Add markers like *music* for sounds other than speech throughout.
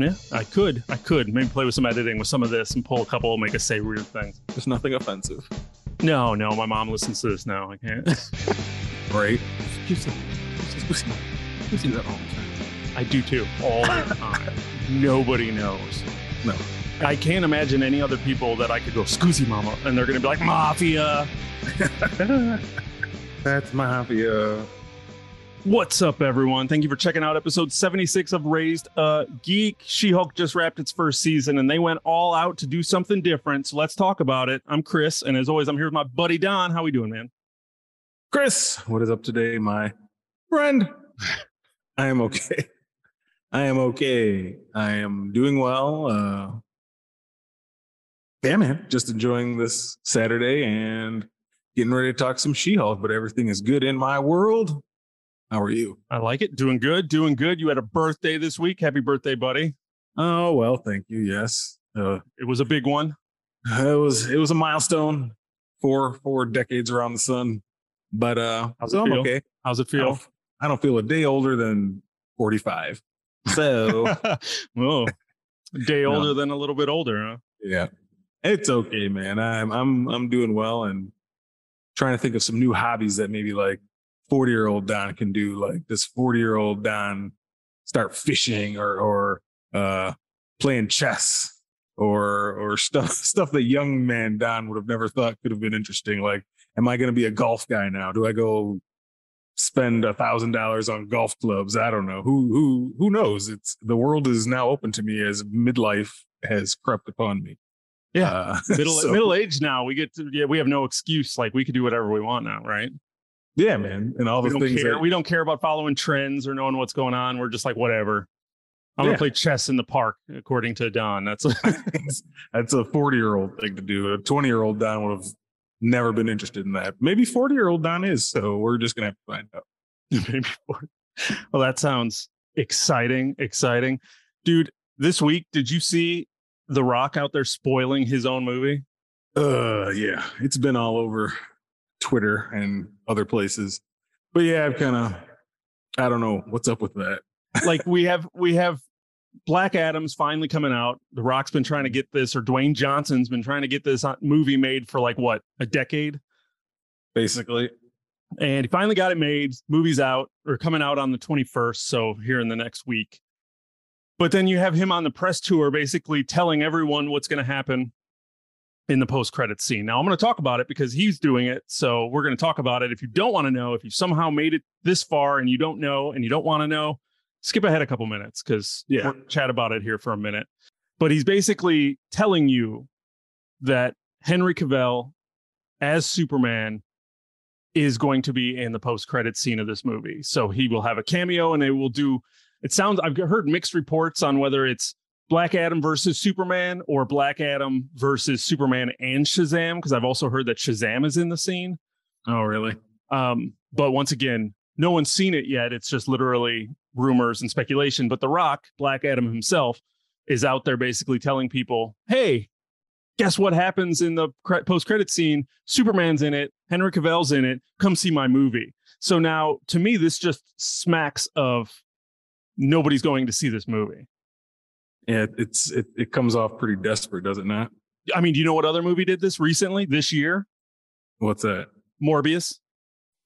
Yeah, I could. I could maybe play with some editing with some of this and pull a couple, make us say weird things. There's nothing offensive. No, no, my mom listens to this now. I can't. *laughs* Right? You say, you say, you say that all the time. I do too, all the *laughs* time. Nobody knows. No. I can't imagine any other people that I could go Scoozy Mama, and they're gonna be like Mafia. *laughs* That's mafia. What's up, everyone? Thank you for checking out episode 76 of Raised a Geek. She Hulk just wrapped its first season and they went all out to do something different. So let's talk about it. I'm Chris, and as always, I'm here with my buddy Don. How are we doing, man? Chris, what is up today, my friend? I am okay. I am okay. I am doing well. Uh yeah, man. Just enjoying this Saturday and getting ready to talk some She-Hulk, but everything is good in my world. How are you? I like it. Doing good. Doing good. You had a birthday this week. Happy birthday, buddy. Oh well, thank you. Yes. Uh It was a big one. it was it was a milestone. Four four decades around the sun. But uh How's so it I'm feel? okay. How's it I feel? don't, I don't feel a day older than 45. So *laughs* Whoa. Day No. older than a little bit older, huh? yeah. It's okay, man. I'm I'm I'm doing well and trying to think of some new hobbies that maybe like 40 year old Don can do. Like this 40 year old Don start fishing or or uh playing chess or or stuff *laughs* stuff that young man Don would have never thought could have been interesting. Like, am I gonna be a golf guy now? Do I go spend a thousand dollars on golf clubs? I don't know. Who who who knows? It's the world is now open to me as midlife has crept upon me. Yeah. Uh, *laughs* Middle so- middle age now. We get to yeah, we have no excuse. Like we could do whatever we want now, right? Yeah, man. And all We the things care. that we don't care about following trends or knowing what's going on. We're just like, whatever. I'm gonna play chess in the park, according to Don. That's *laughs* that's a 40 year old thing to do. A 20 year old Don would have never been interested in that. Maybe 40 year old Don is. So we're just gonna have to find out. *laughs* maybe four. Well, that sounds exciting, exciting. Dude, this week, did you see The Rock out there spoiling his own movie? Uh yeah. It's been all over Twitter and other places. But yeah, I've kind of I don't know what's up with that. *laughs* like we have we have Black Adam's finally coming out. The Rock's been trying to get this, or Dwayne Johnson's been trying to get this movie made for like what a decade, Basically. and he finally got it made. Movie's out or coming out on the twenty first, so here in the next week. But then you have him on the press tour, basically telling everyone what's going to happen in the post credit scene. Now I'm going to talk about it because he's doing it, so we're going to talk about it. If you don't want to know, if you somehow made it this far and you don't know and you don't want to know, skip ahead a couple minutes because Yeah. we'll chat about it here for a minute. But he's basically telling you that Henry Cavill as Superman is going to be in the post credit scene of this movie. So he will have a cameo and they will do it sounds I've heard mixed reports on whether it's Black Adam versus Superman or Black Adam versus Superman and Shazam because I've also heard that Shazam is in the scene. Oh, really? Um, but once again, no one's seen it yet. It's just literally rumors and speculation. But The Rock, Black Adam himself, is out there basically telling people, hey, guess what happens in the cre- post credit scene? Superman's in it, Henry Cavill's in it. Come see my movie. So now, to me, this just smacks of nobody's going to see this movie. Yeah, it's it, it comes off pretty desperate, does it not? I mean, do you know what other movie did this recently this year? What's that? Morbius.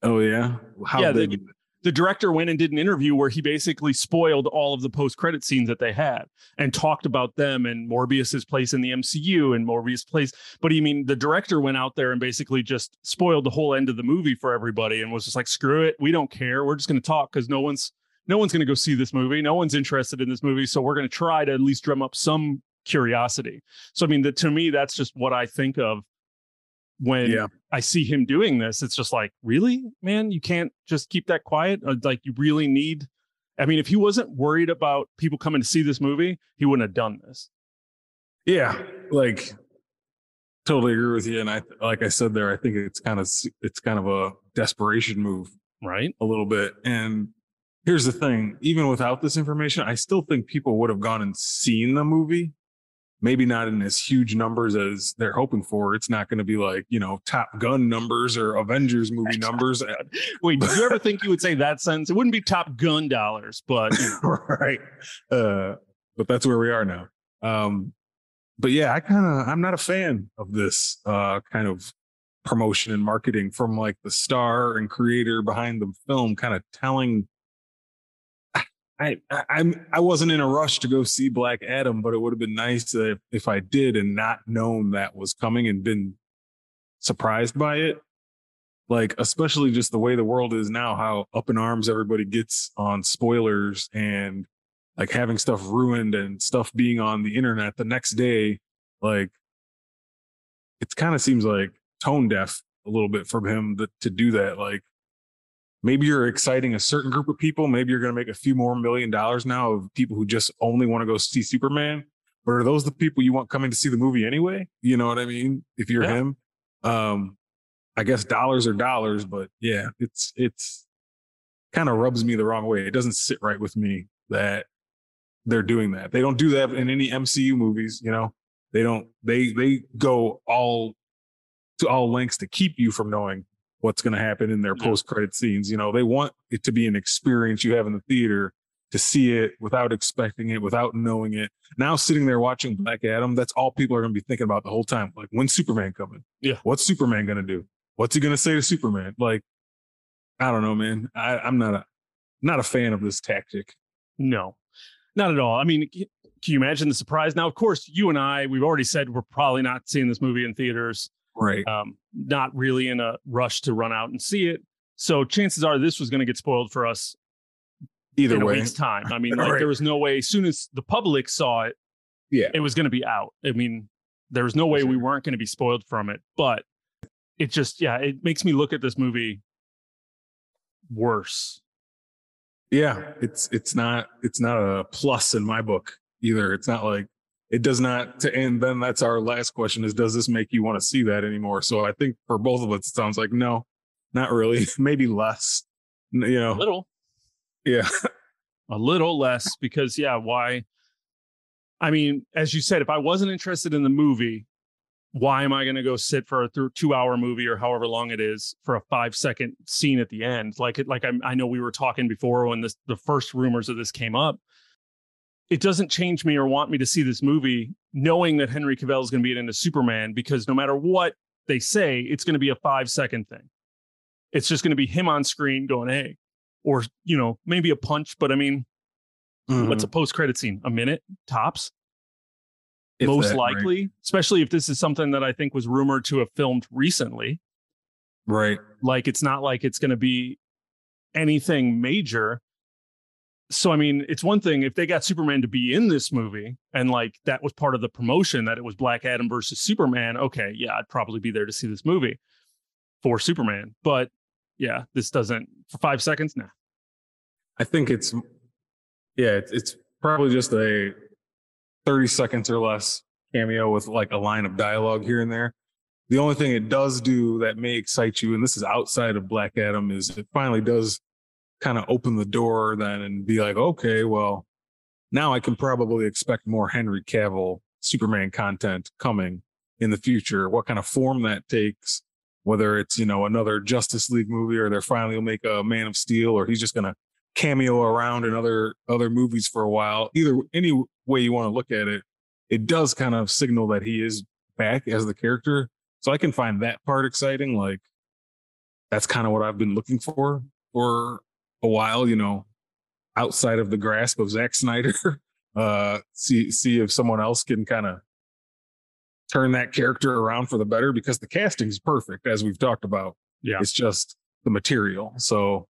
Oh yeah. How Yeah, big? the- the director went and did an interview where he basically spoiled all of the post credit scenes that they had and talked about them and Morbius's place in the MCU and Morbius' place. But I mean, the director went out there and basically just spoiled the whole end of the movie for everybody and was just like, "Screw it, we don't care. We're just going to talk because no one's no one's going to go see this movie. No one's interested in this movie, so we're going to try to at least drum up some curiosity." So I mean, that to me, that's just what I think of when Yeah. I see him doing this, it's just like, really, man, you can't just keep that quiet. Uh, Like, you really need. I mean, if he wasn't worried about people coming to see this movie, he wouldn't have done this. Yeah, like totally agree with you. And I, like I said there, I think it's kind of it's kind of a desperation move Right. a little bit. And here's the thing: even without this information, I still think people would have gone and seen the movie. Maybe not in as huge numbers as they're hoping for. It's not going to be like you know Top Gun numbers or Avengers movie numbers, Wait, did you ever think you would say that sentence? It wouldn't be Top Gun dollars, but *laughs* right? Uh, but that's where we are now. Um, but yeah, I kind of I'm not a fan of this uh, kind of promotion and marketing from like the star and creator behind the film, kind of telling. I, I I'm I wasn't in a rush to go see Black Adam, but it would have been nice if, if I did and not known that was coming and been surprised by it. Like especially just the way the world is now, how up in arms everybody gets on spoilers and like having stuff ruined and stuff being on the internet the next day like it kind of seems like tone deaf a little bit from him that, to do that like maybe you're exciting a certain group of people maybe you're going to make a few more million dollars now of people who just only want to go see superman but are those the people you want coming to see the movie anyway you know what i mean if you're Yeah. him um i guess dollars are dollars but yeah it's it's kind of rubs me the wrong way it doesn't sit right with me that they're doing that. They don't do that in any MCU movies, you know. They don't they they go all to all lengths to keep you from knowing what's going to happen in their Yeah. post credit scenes. You know, they want it to be an experience you have in the theater to see it without expecting it, without knowing it. Now sitting there watching mm-hmm. Black Adam, that's all people are going to be thinking about the whole time. Like, when's Superman coming? Yeah. What's Superman going to do? What's he going to say to Superman? Like, I don't know, man. I, I'm not a not a fan of this tactic. No, not at all. I mean, can you imagine the surprise? Now, of course, you and I, we've already said we're probably not seeing this movie in theaters. Right. Um, not really in a rush to run out and see it. So chances are this was going to get spoiled for us Either in a way. week's time. I mean, *laughs* like Right. there was no way. As soon as the public saw it, Yeah. it was going to be out. I mean, there was no way we weren't going to be spoiled from it. But it just, yeah, it makes me look at this movie worse. Yeah, it's it's not it's not a plus in my book either. It's not like it does not to and then that's our last question is does this make you want to see that anymore? So I think for both of us it sounds like no, not really. *laughs* Maybe less. N- You A know, little, yeah. *laughs* a little less because yeah why i mean as you said if i wasn't interested in the movie why am i going to go sit for a th- two hour movie or however long it is for a five second scene at the end like it like I, I know we were talking before when this the first rumors of this came up it doesn't change me or want me to see this movie knowing that henry cavill is going to be in a superman because no matter what they say it's going to be a five second thing. It's just going to be him on screen going hey or you know maybe a punch but i mean mm-hmm. what's a post credit scene? A minute? Tops? If most that, right. likely especially if this is something that i think was rumored to have filmed recently. Right. like it's not like it's going to be anything major so i mean it's one thing if they got superman to be in this movie and like that was part of the promotion that it was black adam versus superman okay yeah i'd probably be there to see this movie for superman but yeah this doesn't for five seconds nah I think it's yeah, it's, it's probably just a 30 seconds or less cameo with like a line of dialogue here and there. The only thing it does do that may excite you, and this is outside of Black Adam, is it finally does kind of open the door then and be like, okay, well, now I can probably expect more Henry Cavill Superman content coming in the future. What kind of form that takes, whether it's, you know, another Justice League movie or they're finally will make a Man of Steel or he's just gonna cameo around in other other movies for a while. Either any way you want to look at it, it does kind of signal that he is back as the character. So I can find that part exciting. Like that's kind of what I've been looking for for a while, you know, outside of the grasp of Zack Snyder. *laughs* Uh see see if someone else can kind of turn that character around for the better because the casting's perfect, as we've talked about. Yeah. It's just the material. So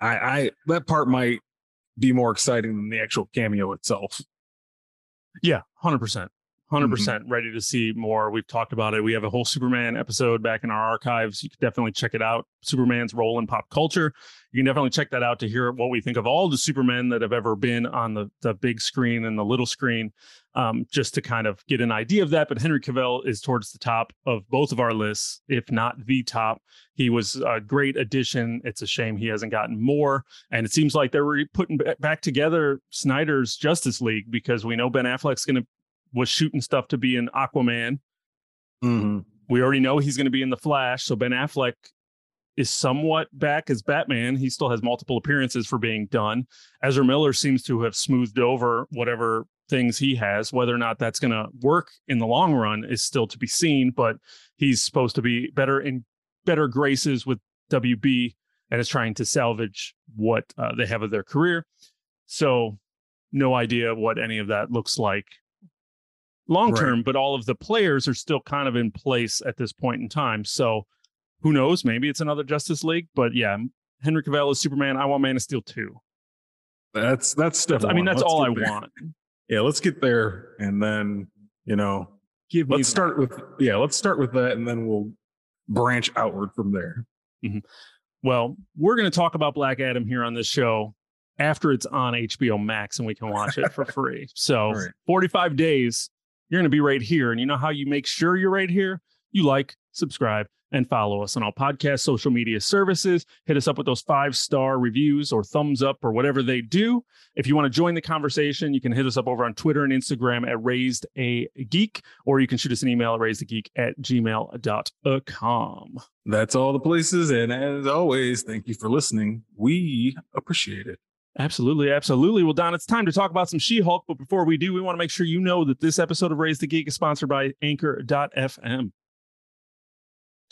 I, I that part might be more exciting than the actual cameo itself. Yeah, hundred percent, hundred Mm-hmm. percent. Ready to see more. We've talked about it. We have a whole Superman episode back in our archives. You can definitely check it out. Superman's role in pop culture. You can definitely check that out to hear what we think of all the Supermen that have ever been on the the big screen and the little screen, um, just to kind of get an idea of that. But Henry Cavill is towards the top of both of our lists, if not the top. He was a great addition. It's a shame he hasn't gotten more. And it seems like they're putting back together Snyder's Justice League because we know Ben Affleck's going to was shooting stuff to be in Aquaman. Mm-hmm. We already know he's going to be in the Flash. So Ben Affleck is somewhat back as Batman. He still has multiple appearances for being done. Ezra Miller seems to have smoothed over whatever things he has. Whether or not that's going to work in the long run is still to be seen. But he's supposed to be better in better graces with WB and is trying to salvage what uh, they have of their career. So, no idea what any of that looks like long term, Right. but all of the players are still kind of in place at this point in time. So, who knows? Maybe it's another Justice League, but yeah, Henry Cavill is Superman. I want Man of Steel too. That's that's step. That's, I mean, that's Let's all I there. want. *laughs* Yeah, let's get there, and then you know, Give me let's start with yeah, let's start with that, and then we'll branch outward from there. Mm-hmm. Well, we're going to talk about Black Adam here on this show after it's on HBO Max and we can watch it for *laughs* free. So, Right. 45 days, you're going to be right here. And you know how you make sure you're right here? You like, subscribe, and follow us on all podcast social media services. Hit us up with those five star reviews or thumbs up or whatever they do. If you want to join the conversation, you can hit us up over on Twitter and Instagram at Raised a Geek, or you can shoot us an email at raisedageek at gmail.com. That's all the places, and as always, thank you for listening. We appreciate it. Absolutely, absolutely. Well, Don, it's time to talk about some She-Hulk, but before we do, we want to make sure you know that this episode of Raised a Geek is sponsored by Anchor.fm.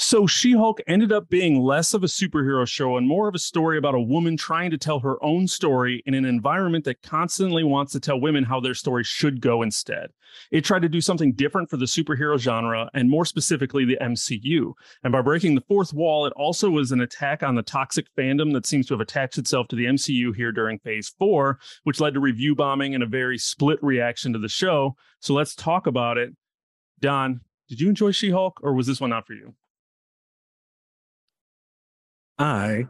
So, She Hulk ended up being less of a superhero show and more of a story about a woman trying to tell her own story in an environment that constantly wants to tell women how their story should go instead. It tried to do something different for the superhero genre and more specifically the MCU. And by breaking the fourth wall, it also was an attack on the toxic fandom that seems to have attached itself to the MCU here during phase four, which led to review bombing and a very split reaction to the show. So let's talk about it. Don, did you enjoy She Hulk or was this one not for you? I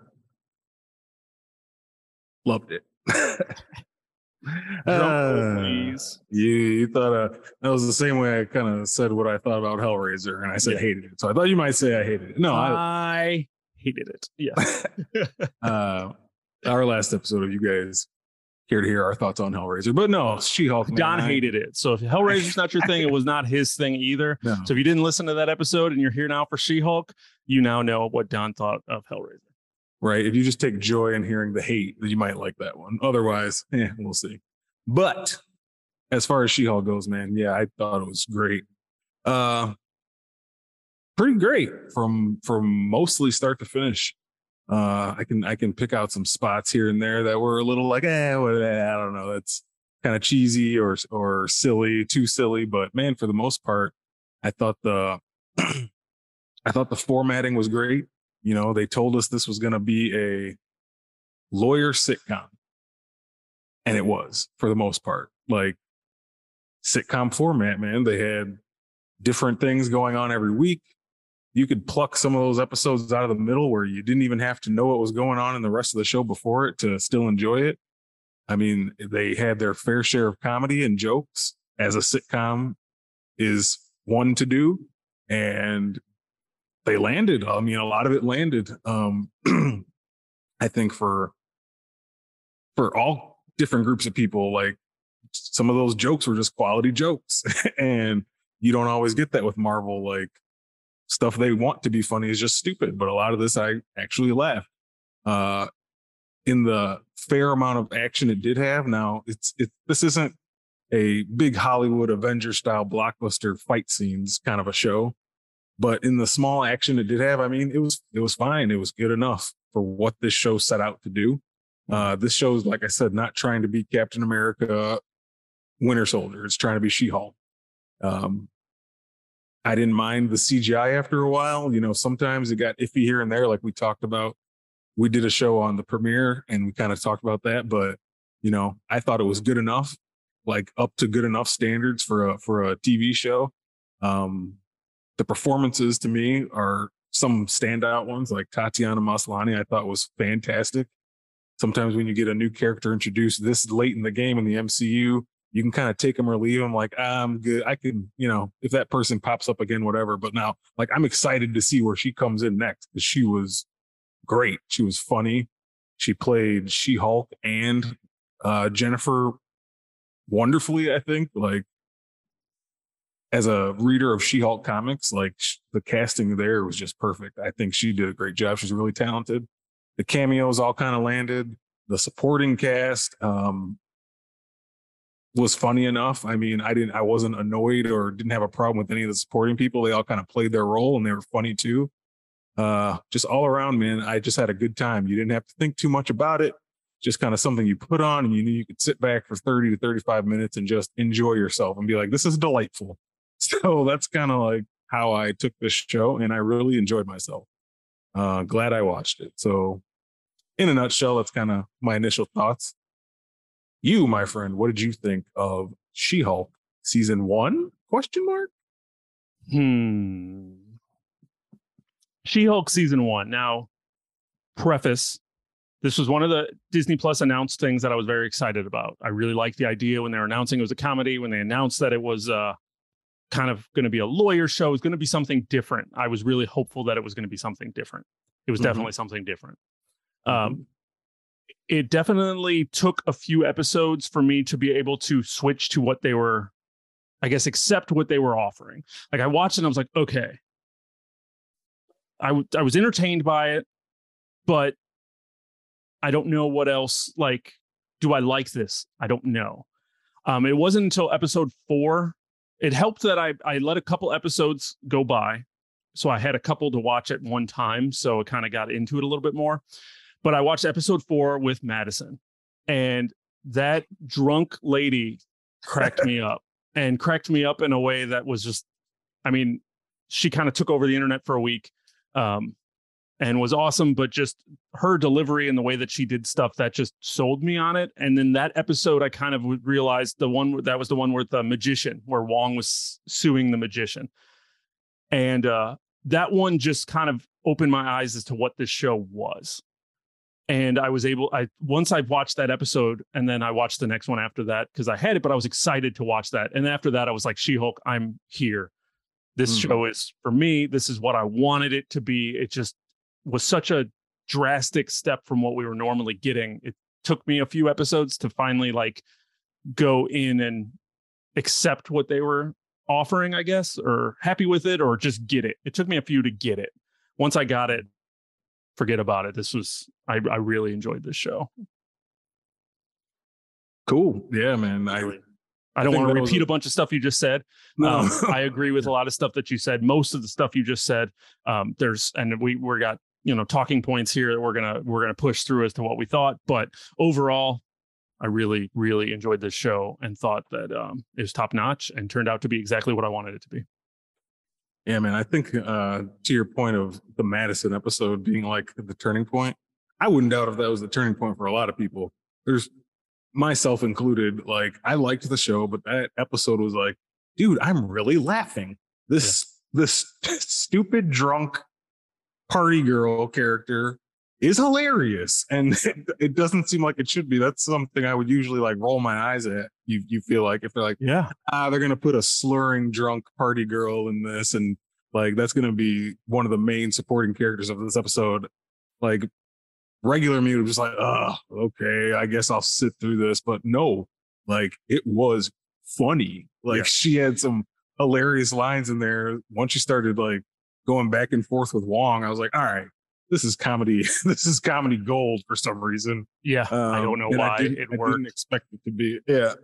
loved it. *laughs* Uh, please. you, you thought uh, that was the same way I kind of said what I thought about Hellraiser, and I said Yeah. hated it. So I thought you might say I hated it. No, I, I hated it. Yeah. *laughs* uh, our last episode of you guys care to hear our thoughts on Hellraiser, but no, She-Hulk. Don I- hated it. So if Hellraiser's not your thing, it was not his thing either. No. So if you didn't listen to that episode and you're here now for She-Hulk, you now know what Don thought of Hellraiser. right? If you just take joy in hearing the hate, you might like that one. Otherwise, eh, we'll see. But as far as She-Hulk goes, man, yeah, I thought it was great. Uh pretty great from from mostly start to finish. Uh I can I can pick out some spots here and there that were a little like, eh, what, eh, I don't know, that's kind of cheesy or or silly, too silly, but man, for the most part, I thought the *clears throat* I thought the formatting was great. You know, they told us this was going to be a lawyer sitcom. And it was for the most part. Like sitcom format, man. They had different things going on every week. You could pluck some of those episodes out of the middle where you didn't even have to know what was going on in the rest of the show before it to still enjoy it. I mean, they had their fair share of comedy and jokes as a sitcom is one to do. And they landed. I mean, a lot of it landed. Um, *clears throat* I think for for all different groups of people, like some of those jokes were just quality jokes, *laughs* and you don't always get that with Marvel. Like stuff they want to be funny is just stupid, but a lot of this I actually laugh. Uh, in the fair amount of action it did have, now it's it. This isn't a big Hollywood Avenger style blockbuster fight scenes kind of a show but in the small action it did have, I mean, it was it was fine. It was good enough for what this show set out to do. Uh, this show is, like I said, not trying to be Captain America, Winter Soldier. It's trying to be She-Hulk. Um, I didn't mind the CGI after a while. You know, sometimes it got iffy here and there, like we talked about. We did a show on the premiere and we kind of talked about that, but you know, I thought it was good enough, like up to good enough standards for a for a TV show. Um, the performances to me are some standout ones like Tatiana Maslany I thought was fantastic. Sometimes when you get a new character introduced this late in the game in the MCU, you can kind of take them or leave them like ah, I'm good. I can, you know, if that person pops up again whatever, but now like I'm excited to see where she comes in next cuz she was great. She was funny. She played She-Hulk and uh Jennifer wonderfully, I think. Like as a reader of She-Hulk comics, like the casting there was just perfect. I think she did a great job. She's really talented. The cameos all kind of landed. The supporting cast um, was funny enough. I mean, I didn't, I wasn't annoyed or didn't have a problem with any of the supporting people. They all kind of played their role and they were funny too. Uh, just all around, man. I just had a good time. You didn't have to think too much about it. Just kind of something you put on and you knew you could sit back for 30 to 35 minutes and just enjoy yourself and be like, this is delightful. *laughs* So that's kind of like how I took this show and I really enjoyed myself. Uh, glad I watched it. So in a nutshell, that's kind of my initial thoughts. You, my friend, what did you think of She-Hulk season one? Question mark. Hmm. She Hulk season one. Now, preface this was one of the Disney Plus announced things that I was very excited about. I really liked the idea when they were announcing it was a comedy, when they announced that it was uh, kind of going to be a lawyer show, it was going to be something different. I was really hopeful that it was going to be something different. It was Mhm. definitely something different. Um, it definitely took a few episodes for me to be able to switch to what they were, I guess, accept what they were offering. Like I watched it and I was like, okay. I, w- I was entertained by it, but I don't know what else. Like, do I like this? I don't know. Um, it wasn't until episode four. It helped that I I let a couple episodes go by, so I had a couple to watch at one time. So it kind of got into it a little bit more. But I watched episode four with Madison, and that drunk lady cracked me up *laughs* and cracked me up in a way that was just, I mean, she kind of took over the internet for a week. Um, and was awesome, but just her delivery and the way that she did stuff that just sold me on it. And then that episode, I kind of realized the one that was the one with the magician, where Wong was suing the magician, and uh, that one just kind of opened my eyes as to what this show was. And I was able, I once I watched that episode, and then I watched the next one after that because I had it, but I was excited to watch that. And after that, I was like, She Hulk, I'm here. This Mhm. show is for me. This is what I wanted it to be. It just was such a drastic step from what we were normally getting. It took me a few episodes to finally like go in and accept what they were offering, I guess, or happy with it, or just get it. It took me a few to get it. Once I got it, forget about it. This was I, I really enjoyed this show. Cool. Yeah, man. I I don't think want to that was repeat a- a bunch of stuff you just said. no. Um, I *laughs* agree with a lot of stuff that you said. Most of the stuff you just said, um, there's and we we got you know talking points here that we're gonna we're gonna push through as to what we thought. But overall, I really really enjoyed this show and thought that um, it was top notch and turned out to be exactly what I wanted it to be. Yeah, man. I think uh, to your point of the Madison episode being like the turning point, I wouldn't doubt if that was the turning point for a lot of people. There's myself included. Like, I liked the show, but that episode was like, dude, I'm really laughing. This this *laughs* stupid drunk party girl character is hilarious, and it, *laughs* it doesn't seem like it should be. That's something I would usually like roll my eyes at. You you feel like if they're like Yeah, ah, they're gonna put a slurring drunk party girl in this, and like that's gonna be one of the main supporting characters of this episode. Like regular me would just like, oh, okay, I guess I'll sit through this. But no, like it was funny. Like Yeah. she had some hilarious lines in there. Once she started like going back and forth with Wong, I was like, all right, this is comedy. *laughs* this is comedy gold for some reason. yeah. I Um, don't know and why didn't- it I worked. didn't expect it to be. Yeah.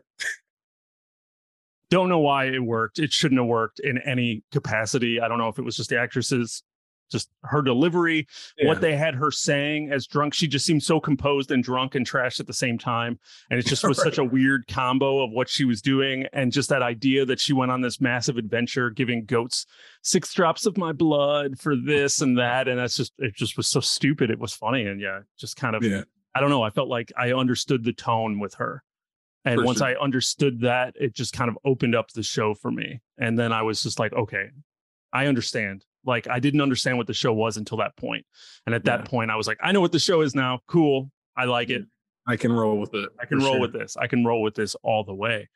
don't know why it worked. It shouldn't have worked in any capacity. I don't know if it was just the actresses, just her delivery, what they had her saying as drunk. She just seemed so composed and drunk and trashed at the same time. And it just was such a *laughs* weird combo of what she was doing and just that idea that she went on this massive adventure giving goats six drops of my blood for this and that. And that's just, it just was so stupid. It was funny. And yeah, just kind of, yeah. I don't know. I felt like I understood the tone with her. And For once sure. I understood that, it just kind of opened up the show for me. And then I was just like, okay, I understand. Like I didn't understand what the show was until that point. And at that point, I was like, I know what the show is now. Cool. I like it. I can roll with it. I can roll sure. with this. I can roll with this all the way.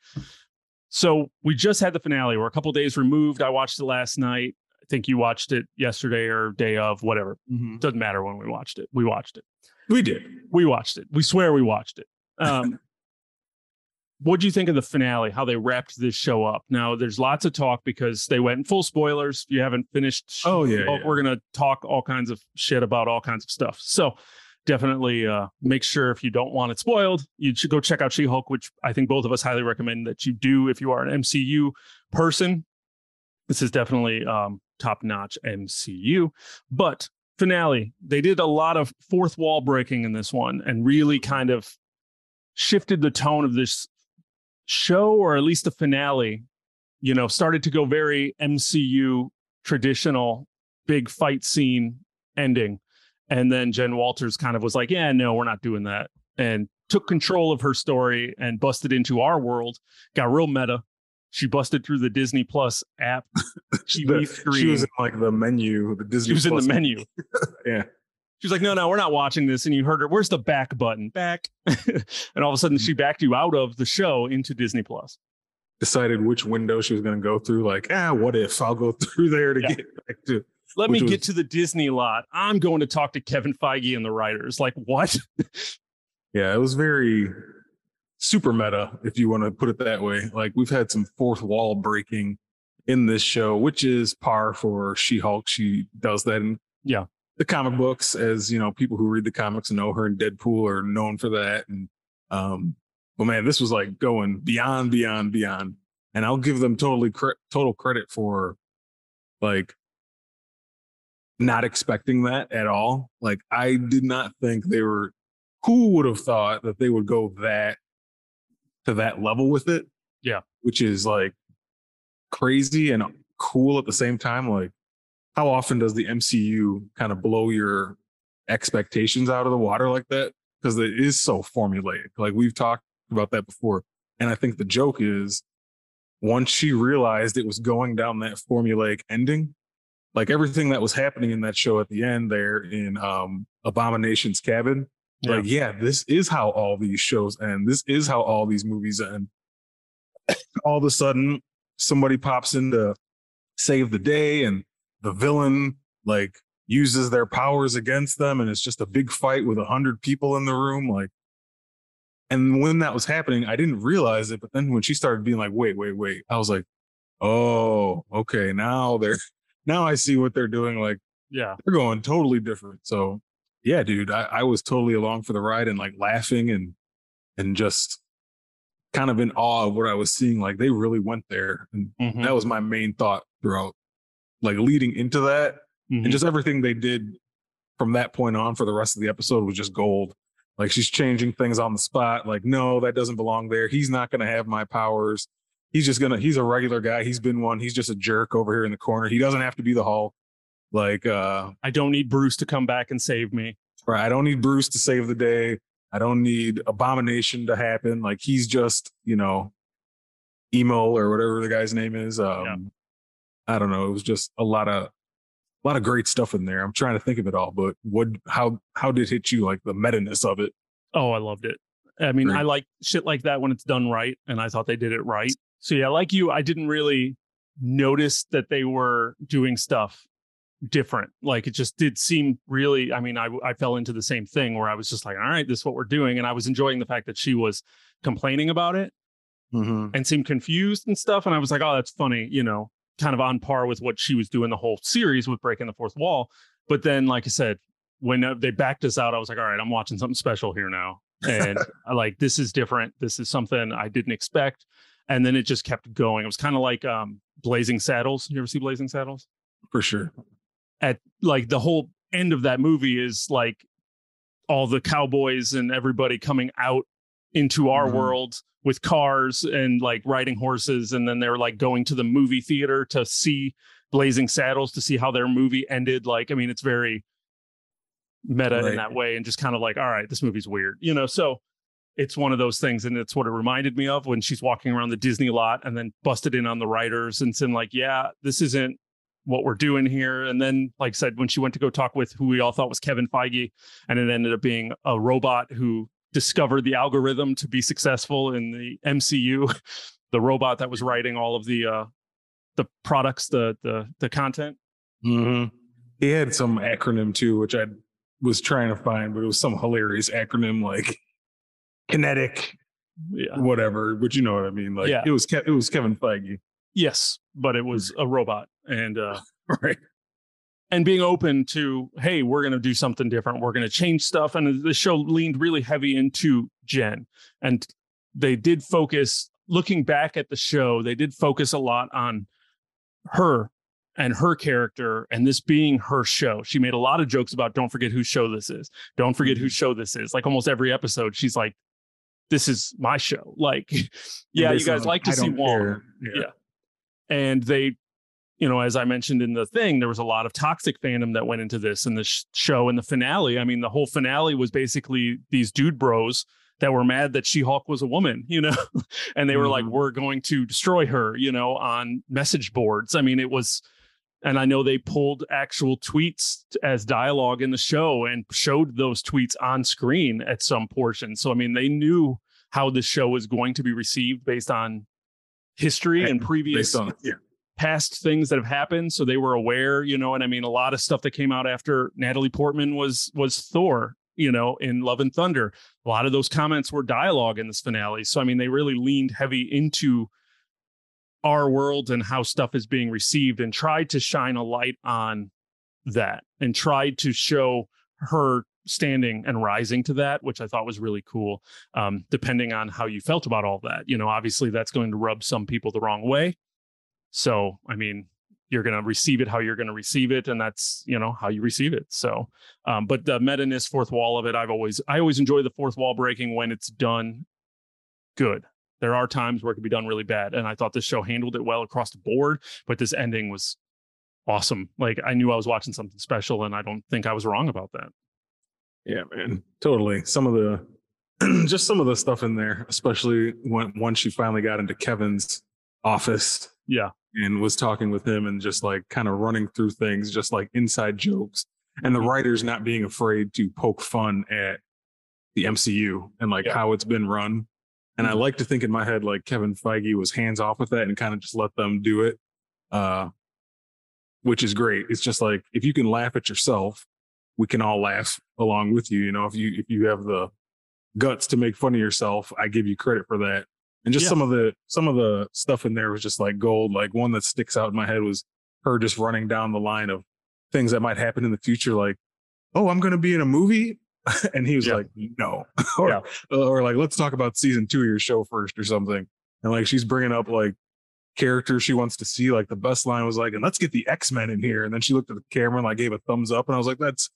So we just had the finale. We're a couple days removed. I watched it last night. I think you watched it yesterday or day of, whatever. Mhm. Doesn't matter when we watched it. We watched it. We did. We watched it. We swear we watched it. Um, *laughs* what do you think of the finale? How they wrapped this show up? Now, there's lots of talk because they went full spoilers. You haven't finished. Oh, yeah, yeah. We're gonna talk all kinds of shit about all kinds of stuff. So definitely uh, make sure if you don't want it spoiled, you should go check out She-Hulk, which I think both of us highly recommend that you do if you are an MCU person. This is definitely um, top-notch MCU. But finale, they did a lot of fourth wall breaking in this one and really kind of shifted the tone of this show or at least the finale you know started to go very mcu traditional big fight scene ending. And then jen walters kind of was like yeah no we're not doing that. And took control of her story and busted into our world got real meta. She busted through the disney plus app. *laughs* TV The- she was in like the menu, the Disney. She was in the Plus- menu. *laughs* Yeah. She was like, no, no, we're not watching this. And you heard her, where's the back button? Back. *laughs* and all of a sudden she backed you out of the show into Disney Plus. Decided which window she was going to go through. Like, ah, what if I'll go *laughs* through there to Yeah. get back to. *laughs* Let me Which get was- to the Disney lot. I'm going to talk to Kevin Feige and the writers. Like, what? Yeah, it was very super meta, if you want to put it that way. Like we've had some fourth wall breaking in this show, which is par for She-Hulk. She does that in Yeah. The comic books, as you know, people who read the comics know her and Deadpool are known for that. And um, but man, this was like going beyond, beyond, beyond. And I'll give them totally cre- total credit for like not expecting that at all. Like I did not think they were who would have thought that they would go that to that level with it? Yeah. Which is like crazy and cool at the same time. Like, how often does the MCU kind of blow your expectations out of the water like that? Because it is so formulaic. Like, we've talked about that before. And I think the joke is once she realized it was going down that formulaic ending, like everything that was happening in that show at the end there in um Abomination's cabin, Yeah. like, yeah, this is how all these shows end. This is how all these movies end. all of a sudden, somebody pops in to save the day, and the villain like uses their powers against them, and it's just a big fight with a hundred people in the room. Like, and when that was happening, I didn't realize it. But then when she started being like, wait, wait, wait, I was like, oh, okay, now they're *laughs* now I see what they're doing. Like, Yeah. they're going totally different. So yeah, dude, I, I was totally along for the ride and like laughing and and just kind of in awe of what I was seeing. Like they really went there. And Mhm. that was my main thought throughout like leading into that. Mhm. And just everything they did from that point on for the rest of the episode was just gold. Like she's changing things on the spot. Like, no, that doesn't belong there. He's not gonna have my powers. He's just gonna, he's a regular guy. He's been one. He's just a jerk over here in the corner. He doesn't have to be the Hulk. Like, uh, I don't need Bruce to come back and save me. Right. I don't need Bruce to save the day. I don't need Abomination to happen. Like he's just, you know, emo or whatever the guy's name is. Um I don't know. It was just a lot of a lot of great stuff in there. I'm trying to think of it all, but what how how did it hit you like the meta-ness of it? Oh, I loved it. I mean, Great. I like shit like that when it's done right, and I thought they did it right. So yeah, like you, I didn't really notice that they were doing stuff different. Like it just did seem really. I mean, I I fell into the same thing where I was just like, all right, this is what we're doing, and I was enjoying the fact that she was complaining about it mm-hmm. and seemed confused and stuff, and I was like, oh, that's funny, you know, kind of on par with what she was doing the whole series with breaking the fourth wall. But then, like I said, when uh, they backed us out, I was like, all right, I'm watching something special here now. And *laughs* I like, this is different. This is something I didn't expect. And then it just kept going. It was kind of like um, Blazing Saddles. You ever see Blazing Saddles? For sure. At like the whole end of that movie is like all the cowboys and everybody coming out into our Mhm. world with cars and like riding horses. And then they're like going to the movie theater to see Blazing Saddles to see how their movie ended. Like, I mean, it's very meta in that way and just kind of like, all right, this movie's weird, you know? So it's one of those things. And it's what it reminded me of when she's walking around the Disney lot and then busted in on the writers and saying, like, yeah, this isn't what we're doing here. And then, like I said, when she went to go talk with who we all thought was Kevin Feige, and it ended up being a robot who discovered the algorithm to be successful in the MCU, *laughs* the robot that was writing all of the uh the products, the the the content. hmm He had some acronym too, which I was trying to find, but it was some hilarious acronym like kinetic yeah. whatever, but you know what I mean. Like Yeah. it was Ke- it was Kevin Feige, Yes, but it was a robot, and uh, *laughs* right? And being open to hey we're going to do something different. We're going to change stuff. And the show leaned really heavy into jen. And they did focus looking back at the show they did focus a lot on her and her character and this being her show. She made a lot of jokes about don't forget whose show this is. Don't forget whose show this is. Like almost every episode she's like this is my show. *laughs* Like yeah you guys like to see wong. Care. Yeah. and they you know as i mentioned in the thing there was a lot of toxic fandom that went into this and the sh- show and the finale i mean the whole finale was basically these dude bros that were mad that she-hulk was a woman *laughs* you know and they were like Mhm. we're going to destroy her you know on message boards i mean it was and i know they pulled actual tweets as dialogue in the show and showed those tweets on screen at some portion so i mean they knew how the show was going to be received based on history and previous based on yeah. Past things that have happened so they were aware you know and i mean? A lot of stuff that came out after natalie portman was was thor you know in love and thunder. A lot of those comments were dialogue in this finale. So i mean they really leaned heavy into our world and how stuff is being received and tried to shine a light on that and tried to show her standing and rising to that which i thought was really cool um, depending on how you felt about all that. You know obviously that's going to rub some people the wrong way so, I mean, you're going to receive it how you're going to receive it, and that's you know how you receive it. So, um, but the meta-ness fourth wall of it, I've always I always enjoy the fourth wall breaking when it's done good. There are times where it can be done really bad, and I thought this show handled it well across the board. But this ending was awesome. Like I knew I was watching something special, and I don't think I was wrong about that. Yeah, man, totally. Some of the *clears throat* just some of the stuff in there, especially when once she finally got into Kevin's office Yeah, and was talking with him and just like kind of running through things, just like inside jokes, and the Mhm. writers not being afraid to poke fun at the MCU and like Yeah. how it's been run. And I Mhm. like to think in my head like Kevin Feige was hands off with that and kind of just let them do it, uh, which is great. It's just like if you can laugh at yourself, we can all laugh along with you. You know, if you if you have the guts to make fun of yourself, I give you credit for that. And just Yeah. some of the some of the stuff in there was just like gold. Like one that sticks out in my head was her just running down the line of things that might happen in the future, like, oh, I'm gonna be in a movie. *laughs* and he was Yeah. like, no. *laughs* or, Yeah. or like, let's talk about season two of your show first or something. And like she's bringing up like characters she wants to see. Like the best line was like, and let's get the X-Men in here. And then she looked at the camera and like gave a thumbs up. And I was like, that's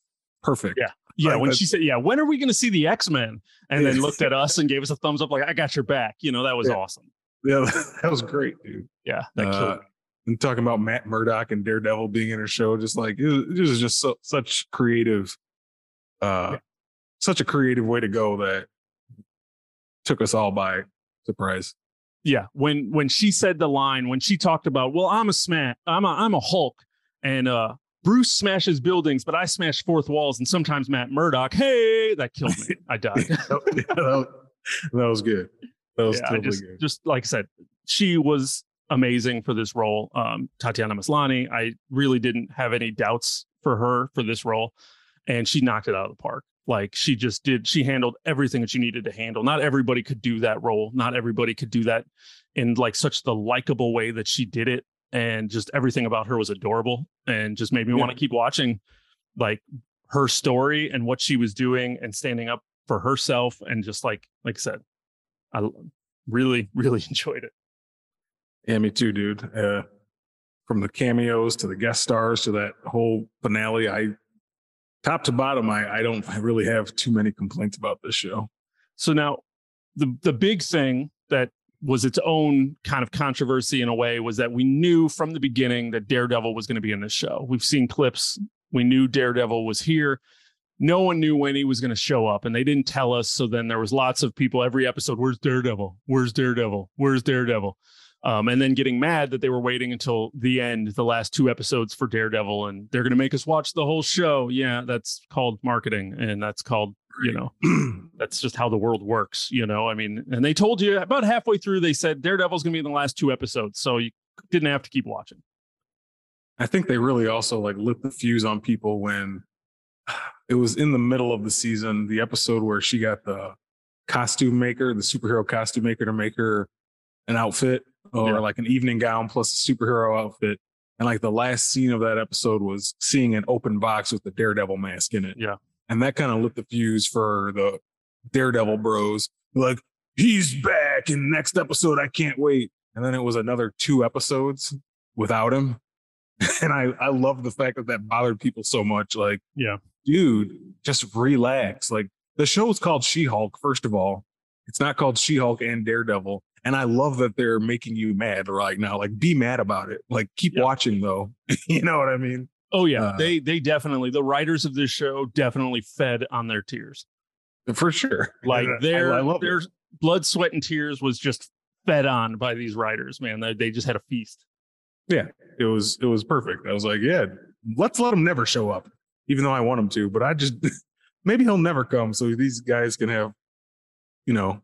perfect. Yeah. Yeah. Like, when she said, "Yeah, when are we going to see the X Men?" and then looked at us and gave us a thumbs up, like, "I got your back." You know, that was Yeah. awesome. Yeah, *laughs* that was great, dude. Yeah, that Uh, killed. me. and talking about Matt Murdock and Daredevil being in her show, just like it was, it was just so, such creative, uh, Yeah. such a creative way to go that took us all by surprise. yeah when when she said the line when she talked about well i'm a smash i'm a i'm a hulk and uh bruce smashes buildings but i smash fourth walls and sometimes matt murdock hey that killed me. I died. *laughs* That, was, good. That was yeah, totally just good. just like i said she was amazing for this role. Um tatiana maslany i really didn't have any doubts for her for this role and she knocked it out of the park. Like she just did she handled everything that she needed to handle. Not everybody could do that role. Not everybody could do that in like such the likable way that she did it and just everything about her was adorable and just made me Yeah. want to keep watching like her story and what she was doing and standing up for herself and just like like i said I really *laughs* really enjoyed it Yeah, me too, dude. Uh, from the cameos to the guest stars to that whole finale, I top to bottom, I, I don't really have too many complaints about this show. So now the the big thing that was its own kind of controversy in a way was that we knew from the beginning that Daredevil was going to be in this show. We've seen clips. We knew Daredevil was here. No one knew when he was going to show up and they didn't tell us. So then there was lots of people every episode, where's Daredevil? Where's Daredevil? Where's Daredevil? Um, and then getting mad that they were waiting until the end, the last two episodes for Daredevil, and they're going to make us watch the whole show. Yeah, that's called marketing, and that's called you know *clears throat* that's just how the world works, you know. I mean, and they told you about halfway through, they said Daredevil's gonna be in the last two episodes, so you didn't have to keep watching. I think they really also like lit the fuse on people when *sighs* it was in the middle of the season, the episode where she got the costume maker, the superhero costume maker, to make her an outfit or Yeah. like an evening gown plus a superhero outfit. And like the last scene of that episode was seeing an open box with the Daredevil mask in it. Yeah. And that kind of lit the fuse for the Daredevil bros. Like, he's back in the next episode. I can't wait. And then it was another two episodes without him. *laughs* And I, I love the fact that that bothered people so much. Like, Yeah. dude, just relax. Like, the show's called She Hulk, first of all. It's not called She Hulk and Daredevil. And I love that they're making you mad right now. Like, be mad about it. Like, keep Yeah. watching though. *laughs* you know what I mean? Oh yeah, Uh, they they definitely the writers of this show definitely fed on their tears. For sure. *laughs* Like their I it. their blood, sweat, and tears was just fed on by these writers. Man, they, they just had a feast. Yeah, it was it was perfect. I was like, yeah, let's let him never show up, even though I want him to. But I just *laughs* maybe he'll never come, so these guys can have, you know,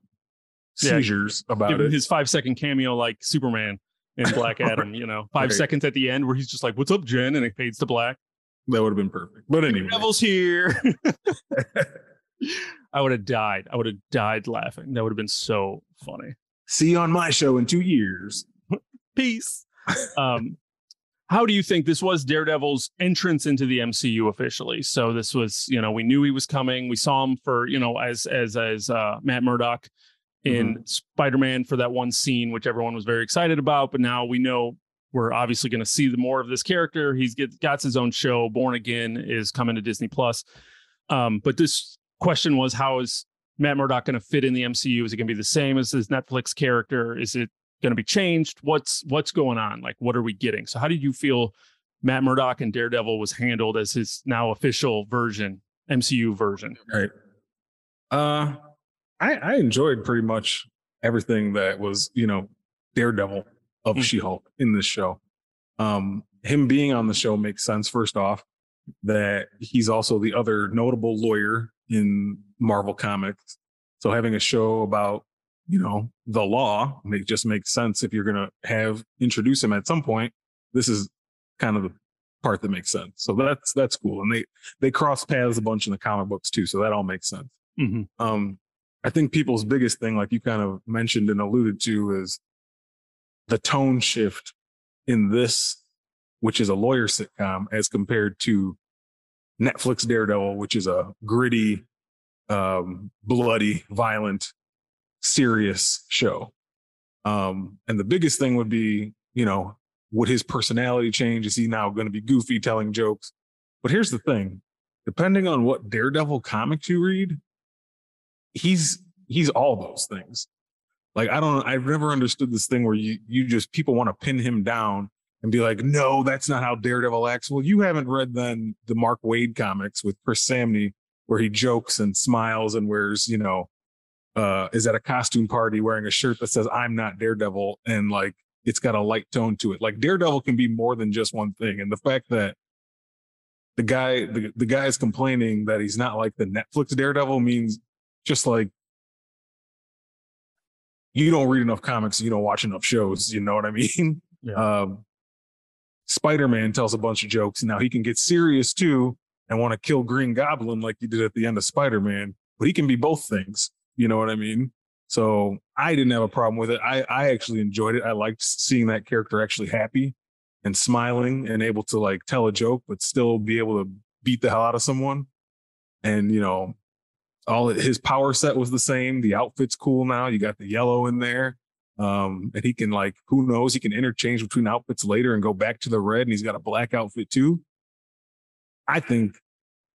Yeah, seizures about it. his five second cameo like Superman in Black *laughs* Adam. You know, five Right. seconds at the end where he's just like, "What's up, Jen?" and it fades to black. that would have been perfect. But anyway, Devil's here. *laughs* I would have died. I would have died laughing. That would have been so funny. see you on my show in two years. *laughs* Peace. um, how do you think this was Daredevil's entrance into the MCU officially? So this was, you know, we knew he was coming. We saw him for, you know, as as as uh, Matt Murdock in Spider-Man for that one scene, which everyone was very excited about. But now we know we're obviously going to see the more of this character. He's get, got his own show. Born Again is coming to Disney Plus. Um, but this question was, how is Matt Murdock going to fit in the MCU? Is it going to be the same as his Netflix character? Is it going to be changed? What's what's going on? Like, what are we getting? So, how did you feel Matt Murdock and Daredevil was handled as his now official version, MCU version? Right. Uh, I I enjoyed pretty much everything that was you know Daredevil of Mhm. She Hulk in this show. Um, him being on the show makes sense. First off, that he's also the other notable lawyer in Marvel Comics. So having a show about you know the law make just makes sense if you're gonna have introduce him at some point. This is kind of the part that makes sense. So that's that's cool. And they they cross paths a bunch in the comic books too. So that all makes sense. Mhm. Um, I think people's biggest thing, like you kind of mentioned and alluded to, is the tone shift in this, which is a lawyer sitcom, as compared to Netflix Daredevil, which is a gritty, um, bloody, violent, serious show. Um, and the biggest thing would be, you know, would his personality change? Is he now going to be goofy, telling jokes? But here's the thing: depending on what Daredevil comics you read, he's he's all those things. Like I don't, I've never understood this thing where you you just people want to pin him down and be like, no, that's not how Daredevil acts. Well, you haven't read then the Mark Waid comics with Chris Samnee, where he jokes and smiles and wears, you know, uh, is at a costume party wearing a shirt that says "I'm not Daredevil" and like it's got a light tone to it. Like Daredevil can be more than just one thing, and the fact that the guy the, the guy is complaining that he's not like the Netflix Daredevil means just like you don't read enough comics, you don't watch enough shows. You know what I *laughs* mean? Yeah. Um, Spider Man tells a bunch of jokes. Now he can get serious too and want to kill Green Goblin like he did at the end of Spider Man, but he can be both things. You know what I mean? So I didn't have a problem with it. I, I actually enjoyed it. I liked seeing that character actually happy and smiling and able to like tell a joke, but still be able to beat the hell out of someone. And, you know, all his power set was the same. The outfit's cool now. You got the yellow in there. Um, and he can like, who knows, he can interchange between outfits later and go back to the red, and he's got a black outfit too. I think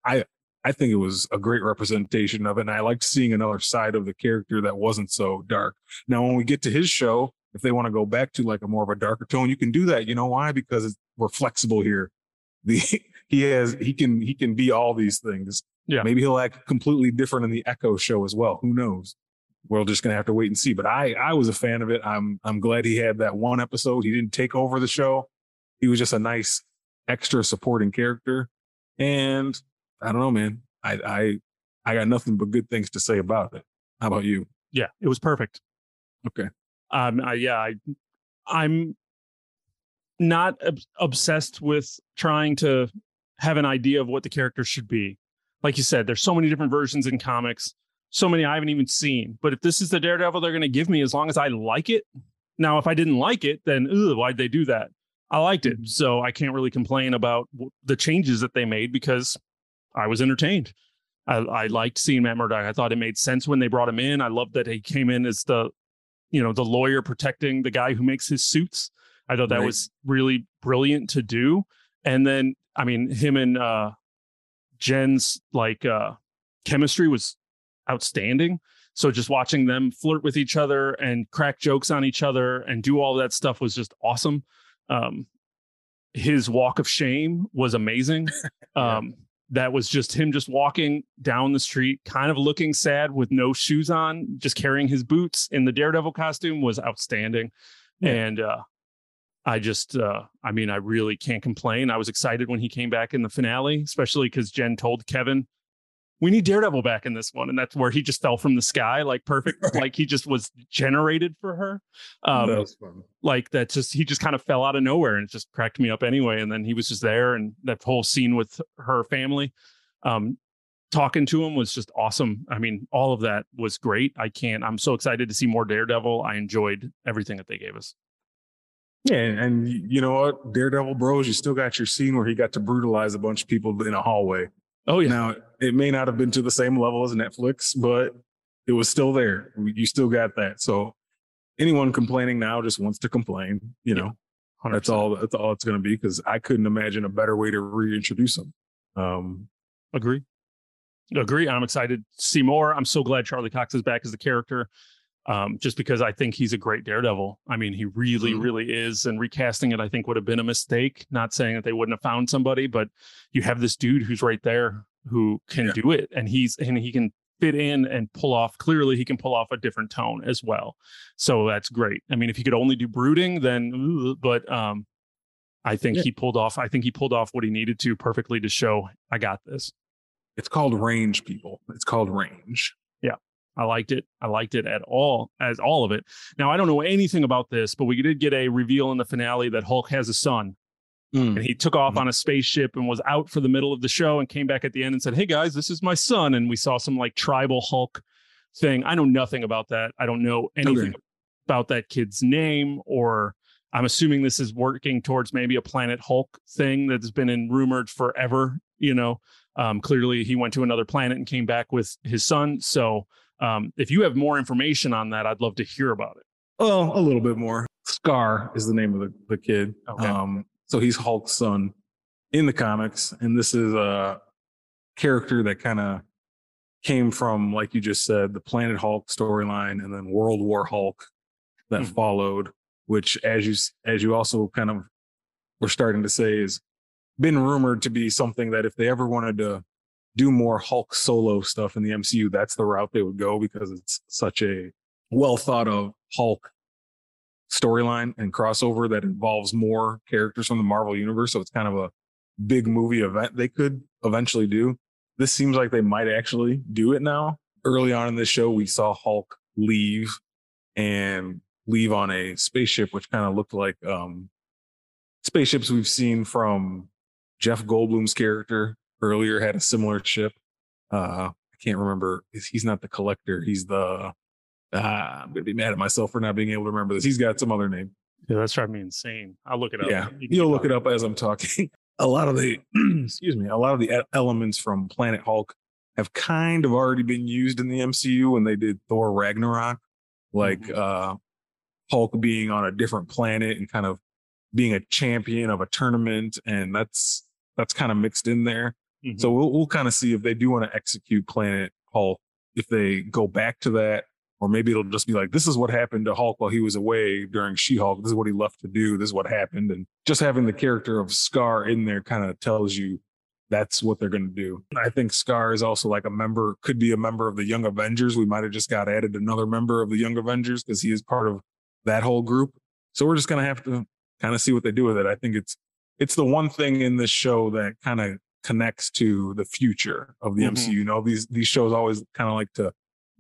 I I think it was a great representation of it. And I liked seeing another side of the character that wasn't so dark. Now, when we get to his show, if they want to go back to like a more of a darker tone, you can do that. You know why? Because we're flexible here. *laughs* The he has he can he can be all these things. Yeah. Maybe he'll act completely different in the Echo show as well. Who knows? We're just gonna have to wait and see. But I I was a fan of it. I'm I'm glad he had that one episode. He didn't take over the show. He was just a nice extra supporting character. And I don't know, man. I I I got nothing but good things to say about it. How about you? Yeah, it was perfect. Okay. Um, I, yeah, I, I'm not ob- obsessed with trying to have an idea of what the character should be. Like you said, there's so many different versions in comics. so many I haven't even seen. But if this is the Daredevil they're going to give me, as long as I like it. Now, if I didn't like it, then ugh, why'd they do that? I liked it, so I can't really complain about the changes that they made because I was entertained. I, I liked seeing Matt Murdock. I thought it made sense when they brought him in. I loved that he came in as the, you know, the lawyer protecting the guy who makes his suits. I thought that Right. was really brilliant to do. And then, I mean, him and uh, Jen's like uh, chemistry was outstanding. So just watching them flirt with each other and crack jokes on each other and do all that stuff was just awesome. Um, his walk of shame was amazing. *laughs* Um, that was just him just walking down the street, kind of looking sad with no shoes on, just carrying his boots in the Daredevil costume was outstanding. Yeah. And uh, I just, uh, I mean, I really can't complain. I was excited when he came back in the finale, especially because Jen told Kevin, we need Daredevil back in this one. And that's where he just fell from the sky, like perfect, Right. like he just was generated for her. Um, that was fun. like that just he just kind of fell out of nowhere and it just cracked me up anyway and then he was just there and that whole scene with her family um talking to him was just awesome i mean all of that was great i can't i'm so excited to see more daredevil i enjoyed everything that they gave us Yeah, and, you know what, Daredevil Bros, you still got your scene where he got to brutalize a bunch of people in a hallway. oh yeah Now, it may not have been to the same level as Netflix, but it was still there. You still got that. So anyone complaining now just wants to complain. You know, 100%. that's all. That's all it's going to be. Because I couldn't imagine a better way to reintroduce them. Um, agree agree i'm excited to see more i'm so glad charlie cox is back as the character um, just because I think he's a great daredevil. I mean, he really, Mhm. really is. And recasting it, I think, would have been a mistake. Not saying that they wouldn't have found somebody, but you have this dude who's right there who can Yeah. do it, and he's and he can fit in and pull off. Clearly, he can pull off a different tone as well. So that's great. I mean, if he could only do brooding, then, but um, I think Yeah. he pulled off. I think he pulled off what he needed to perfectly to show I got this. it's called range, people. It's called range. I liked it. I liked it at all as all of it. Now I don't know anything about this, but we did get a reveal in the finale that Hulk has a son, and he took off Mhm. on a spaceship and was out for the middle of the show and came back at the end and said, "Hey guys, this is my son." And we saw some like tribal Hulk thing. I know nothing about that. I don't know anything Okay. about that kid's name or I'm assuming this is working towards maybe a Planet Hulk thing that's been in rumored forever. You know, um, clearly he went to another planet and came back with his son. So um, if you have more information on that, I'd love to hear about it. Oh, a little bit more. Skaar is the name of the, the kid. Okay. Um, so he's Hulk's son in the comics. And this is a character that kind of came from, like you just said, the Planet Hulk storyline and then World War Hulk that Mhm. followed, which as you as you also kind of were starting to say is been rumored to be something that if they ever wanted to do more Hulk solo stuff in the MCU, that's the route they would go because it's such a well thought of Hulk storyline and crossover that involves more characters from the Marvel universe. So it's kind of a big movie event they could eventually do. This seems like they might actually do it now. Early on in this show, we saw Hulk leave and leave on a spaceship, which kind of looked like um, spaceships we've seen from Jeff Goldblum's character earlier had a similar ship. Uh, I can't remember. He's not the collector. He's the. Ah, I'm gonna be mad at myself for not being able to remember this. He's got some other name. Yeah, that's driving me insane. I'll look it up. Yeah, you you'll look it up as I'm talking. *laughs* a lot of the, *clears throat* excuse me, a lot of the elements from Planet Hulk have kind of already been used in the MCU when they did Thor Ragnarok, like Mhm. uh, Hulk being on a different planet and kind of being a champion of a tournament, and that's that's kind of mixed in there. Mhm. So we'll we'll kind of see if they do want to execute Planet Hulk, if they go back to that, or maybe it'll just be like, this is what happened to Hulk while he was away during She-Hulk. This is what he left to do. This is what happened, and just having the character of Skaar in there kind of tells you that's what they're going to do. I think Skaar is also like a member, could be a member of the Young Avengers. We might have just got added another member of the Young Avengers because he is part of that whole group. So we're just going to have to kind of see what they do with it. I think it's it's the one thing in this show that kind of connects to the future of the Mhm. MCU. You know, these these shows always kind of like to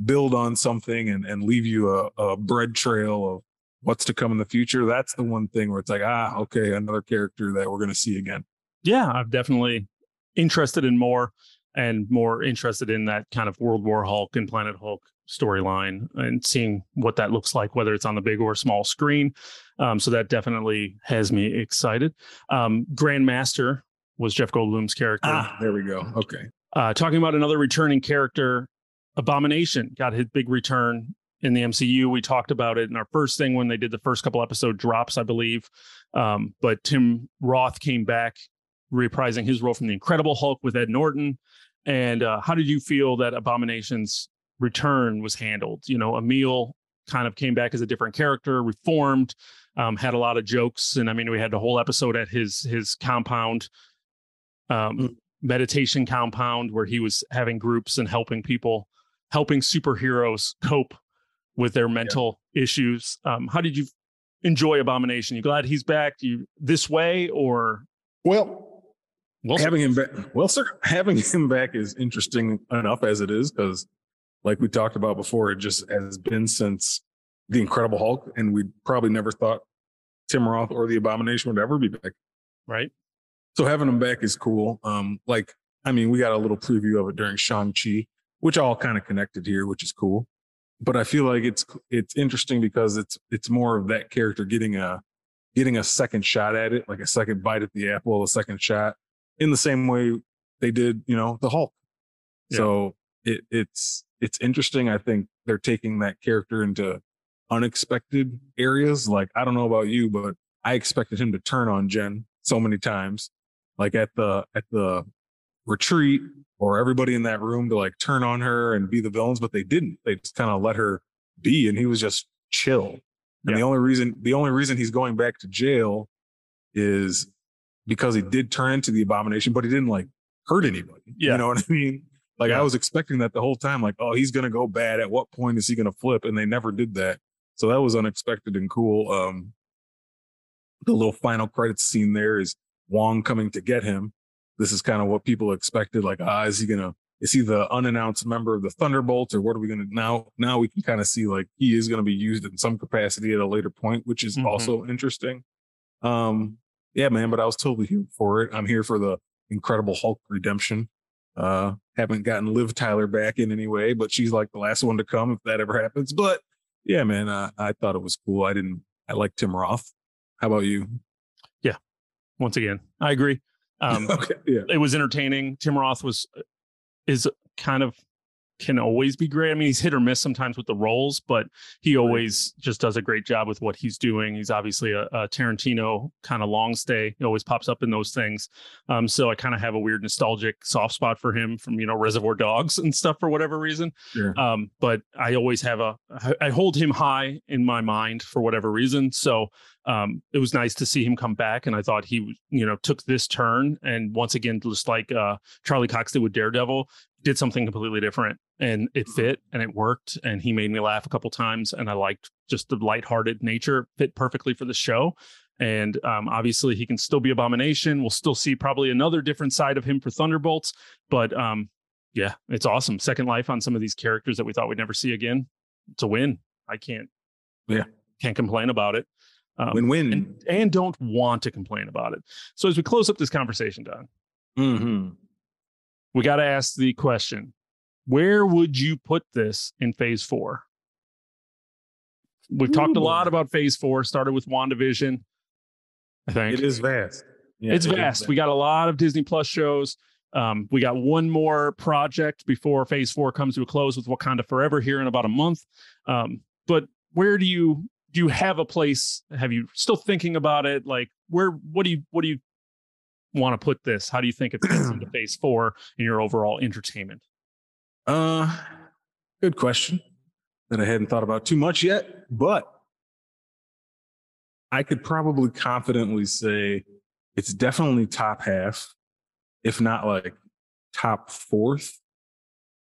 build on something and and leave you a, a bread trail of what's to come in the future. That's the one thing where it's like, ah, okay, another character that we're going to see again. yeah, I'm definitely interested in more. and more interested in that kind of World War Hulk and Planet Hulk storyline and seeing what that looks like, whether it's on the big or small screen. Um, so that definitely has me excited. Um, Grandmaster was Jeff Goldblum's character. Ah, there we go. Okay. Uh, talking about another returning character, Abomination got his big return in the MCU. We talked about it in our first thing when they did the first couple episode drops, I believe. Um, but Tim Roth came back reprising his role from the Incredible Hulk with Ed Norton. And uh, how did you feel that Abomination's return was handled? You know, Emil kind of came back as a different character, reformed, um, had a lot of jokes, and I mean, we had the whole episode at his his compound, um, mm. meditation compound, where he was having groups and helping people, helping superheroes cope with their mental yeah. issues. Um, how did you enjoy Abomination? You glad he's back? You this way or well? Well, having him back, well, sir, *laughs* having him back is interesting enough as it is because, like we talked about before, it just has been since the Incredible Hulk, and we probably never thought Tim Roth or the Abomination would ever be back. Right. So having him back is cool. Um, like, I mean, we got a little preview of it during Shang Chi, which all kind of connected here, which is cool. But I feel like it's it's interesting because it's it's more of that character getting a getting a second shot at it, like a second bite at the apple, a second shot in the same way they did, you know, the Hulk. Yeah. So it, it's it's interesting. I think they're taking that character into unexpected areas. Like I don't know about you, but I expected him to turn on Jen so many times, like at the at the retreat or everybody in that room to like turn on her and be the villains, but they didn't. They just kind of let her be, and he was just chill. And yeah. the only reason the only reason he's going back to jail is because he did turn into the abomination, but he didn't like hurt anybody. Yeah. You know what I mean? Like yeah. I was expecting that the whole time, like, oh, he's gonna go bad. At what point is he gonna flip? And they never did that. So that was unexpected and cool. Um the little final credits scene there is Wong coming to get him. This is kind of what people expected. Like, ah, is he gonna is he the unannounced member of the Thunderbolts or what are we gonna now now we can kind of see like he is gonna be used in some capacity at a later point, which is mm-hmm. also interesting. Um yeah, man, but I was totally here for it. I'm here for the Incredible Hulk redemption. Uh, haven't gotten Liv Tyler back in any way, but she's like the last one to come if that ever happens. But yeah, man, uh, I thought it was cool. I didn't. I like Tim Roth. How about you? Once again, I agree. Um, *laughs* okay, yeah, it was entertaining. Tim Roth was is kind of can always be great. I mean, he's hit or miss sometimes with the roles, but he always just does a great job with what he's doing. He's obviously a, a Tarantino kind of long stay. He always pops up in those things. Um, so I kind of have a weird nostalgic soft spot for him from you know Reservoir Dogs *laughs* and stuff for whatever reason. Sure. Um, but I always have a I hold him high in my mind for whatever reason. So um, it was nice to see him come back, and I thought he, you know, took this turn and once again, just like uh, Charlie Cox did with Daredevil, did something completely different and it mm-hmm. fit and it worked and he made me laugh a couple times and i liked just the lighthearted nature fit perfectly for the show and um, obviously he can still be abomination. We'll still see probably another different side of him for thunderbolts but um, yeah it's awesome. Second life on some of these characters that we thought we'd never see again. It's a win. I can't yeah. can't complain about it um, win-win. and, and, don't want to complain about it. So as we close up this conversation don. Mm-hmm we got to ask the question where would you put this in phase four? We've Ooh. talked a lot about phase four, started with WandaVision. I think it is vast. Yeah, it's it vast. We got a lot of Disney Plus shows. Um, we got one more project before phase four comes to a close with Wakanda Forever here in about a month. Um, but where do you do you have a place? Have you still thinking about it? Like where what do you what do you want to put this? How do you think it fits into *clears throat* phase four in your overall entertainment? Uh, good question that I hadn't thought about too much yet, but I could probably confidently say it's definitely top half, if not like top fourth,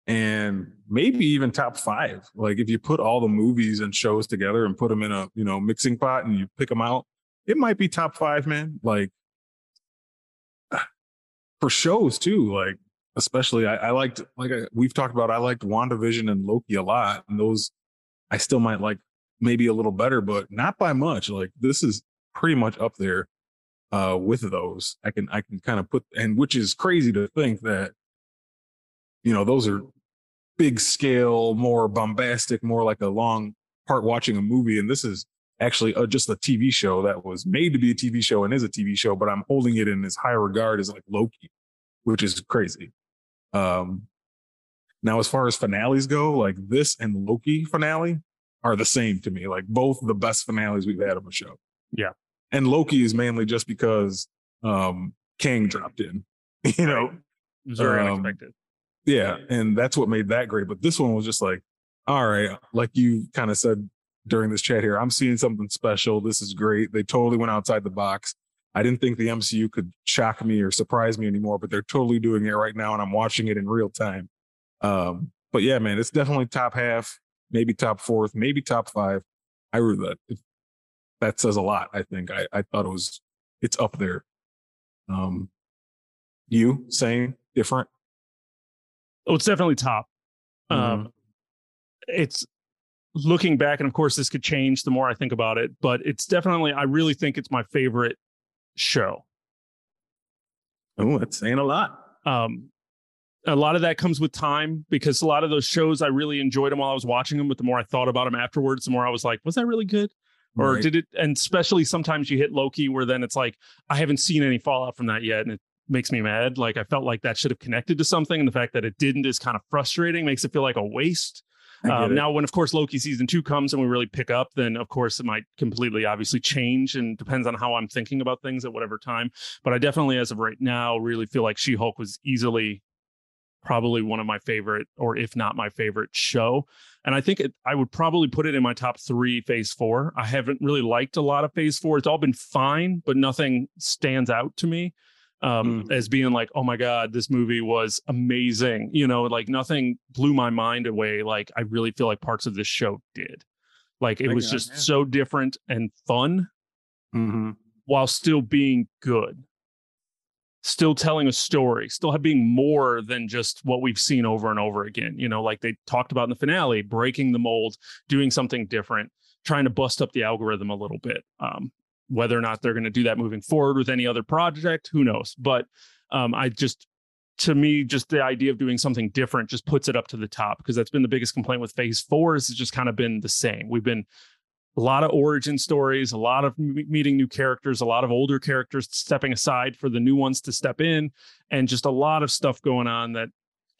and maybe even top five. Like if you put all the movies and shows together and put them in a you know mixing pot and you pick them out, it might be top five, man. Like for shows too. Like especially I, I liked like I, we've talked about. I liked WandaVision and Loki a lot, and those I still might like maybe a little better, but not by much. Like this is pretty much up there uh with those. I can I can kind of put and which is crazy to think that you know, those are big scale, more bombastic, more like a long part watching a movie. And this is actually uh, just a TV show that was made to be a TV show and is a TV show, but I'm holding it in as high regard as like Loki, which is crazy. Um, now, as far as finales go, like this and Loki finale are the same to me. Like both the best finales we've had of a show. Yeah. And Loki is mainly just because um Kang dropped in. *laughs* You know, It was very Um, unexpected. yeah, and that's what made that great. But this one was just like, all right, like you kind of said during this chat here, I'm seeing something special. This is great. They totally went outside the box. I didn't think the MCU could shock me or surprise me anymore, but they're totally doing it right now, and I'm watching it in real time. Um, but yeah, man, it's definitely top half, maybe top fourth, maybe top five. I really that that says a lot. I think I I thought it was it's up there. Um, you same different. Oh, it's definitely top. Mm-hmm. Um, it's looking back, and of course, this could change the more I think about it, but it's definitely, I really think it's my favorite show. Oh, that's saying a lot. Um, a lot of that comes with time because a lot of those shows I really enjoyed them while I was watching them, but the more I thought about them afterwards, the more I was like, was that really good? Or Right. did it? And especially sometimes you hit Loki, where then it's like, I haven't seen any fallout from that yet. And it makes me mad. Like I felt like that should have connected to something. And the fact that it didn't is kind of frustrating, makes it feel like a waste. Um, now, when of course Loki season two comes and we really pick up, then of course it might completely obviously change and depends on how I'm thinking about things at whatever time. But I definitely, as of right now, really feel like She Hulk was easily probably one of my favorite, or if not my favorite show. And I think it, I would probably put it in my top three phase four. I haven't really liked a lot of phase four. It's all been fine, but nothing stands out to me um, Mm. as being like, oh my God, this movie was amazing. You know, like nothing blew my mind away. Like I really feel like parts of this show did. Like it I was got- just so different and fun Mm-hmm. while still being good. Still telling a story, still have being more than just what we've seen over and over again. You know, like they talked about in the finale, breaking the mold, doing something different, trying to bust up the algorithm a little bit. Um, whether or not they're going to do that moving forward with any other project, who knows? But um, I just, to me, just the idea of doing something different just puts it up to the top because that's been the biggest complaint with Phase Four. Is it's just kind of been the same. We've been a lot of origin stories, a lot of meeting new characters, a lot of older characters stepping aside for the new ones to step in, and just a lot of stuff going on that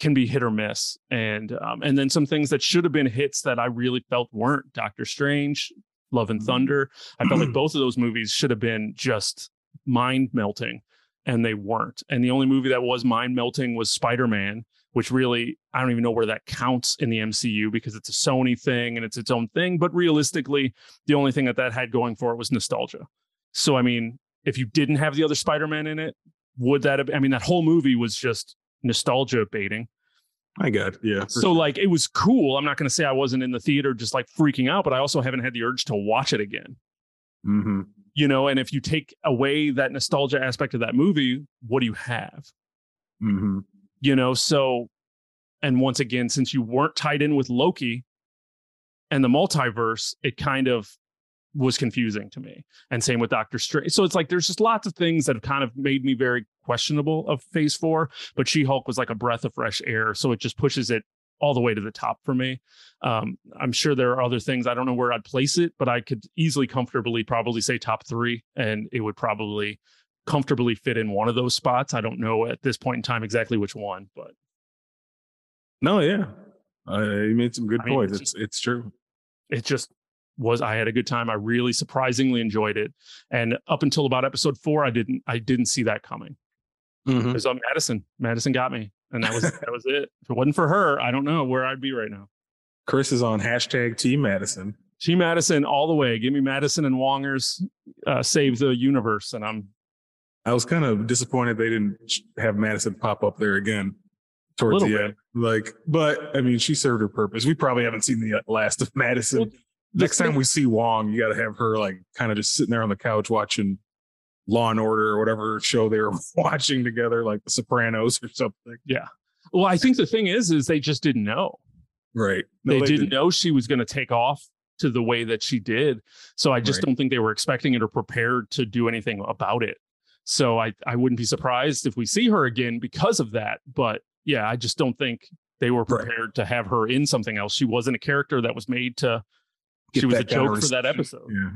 can be hit or miss. And um, and then some things that should have been hits that I really felt weren't. Doctor Strange, Love and Mhm. Thunder. I felt like *clears throat* both of those movies should have been just mind melting, and they weren't. And the only movie that was mind melting was Spider Man, which really I don't even know where that counts in the MCU because it's a Sony thing and it's its own thing. But realistically, the only thing that that had going for it was nostalgia. So I mean, if you didn't have the other Spider-Man in it, would that have? I mean, that whole movie was just nostalgia baiting. I got it. yeah. So sure. like, it was cool. I'm not going to say I wasn't in the theater just like freaking out, but I also haven't had the urge to watch it again. Mhm. You know, and if you take away that nostalgia aspect of that movie, what do you have? Mhm. you know so and once again since you weren't tied in with loki and the multiverse it kind of was confusing to me and same with doctor strange so it's like there's just lots of things that have kind of made me very questionable of phase four but she-hulk was like a breath of fresh air so it just pushes it all the way to the top for me um, i'm sure there are other things i don't know where i'd place it but i could easily comfortably probably say top three and it would probably comfortably fit in one of those spots. I don't know at this point in time exactly which one, but No, yeah. Uh, you made some good I mean, points. it's It's it's true. it just was I had a good time. I really surprisingly enjoyed it. And up until about episode 4 I didn't I didn't see that coming. Mhm. Because on Madison, Madison got me and that was *laughs* that was it. If it wasn't for her, I don't know where I'd be right now. Chris is on hashtag Team Madison. Team Madison all the way. Give me Madison and Wongers uh, save the universe and I'm I was kind of disappointed they didn't have Madison pop up there again towards the bit. end. Like, but I mean, she served her purpose. We probably haven't seen the last of Madison. Well, Next time we see Wong, you got to have her like kind of just sitting there on the couch watching Law and Order or whatever show they were *laughs* watching together, like The Sopranos or something. Yeah. Well, I think the thing is is they just didn't know. Right. No, they, didn't didn't. know she was going to take off to the way that she did. So I just Right. don't think they were expecting it or prepared to do anything about it. So I, I wouldn't be surprised if we see her again because of that. But yeah, I just don't think they were Right. prepared to have her in something else. She wasn't a character that was made to. Get she was a that kind of joke for that episode. Yeah.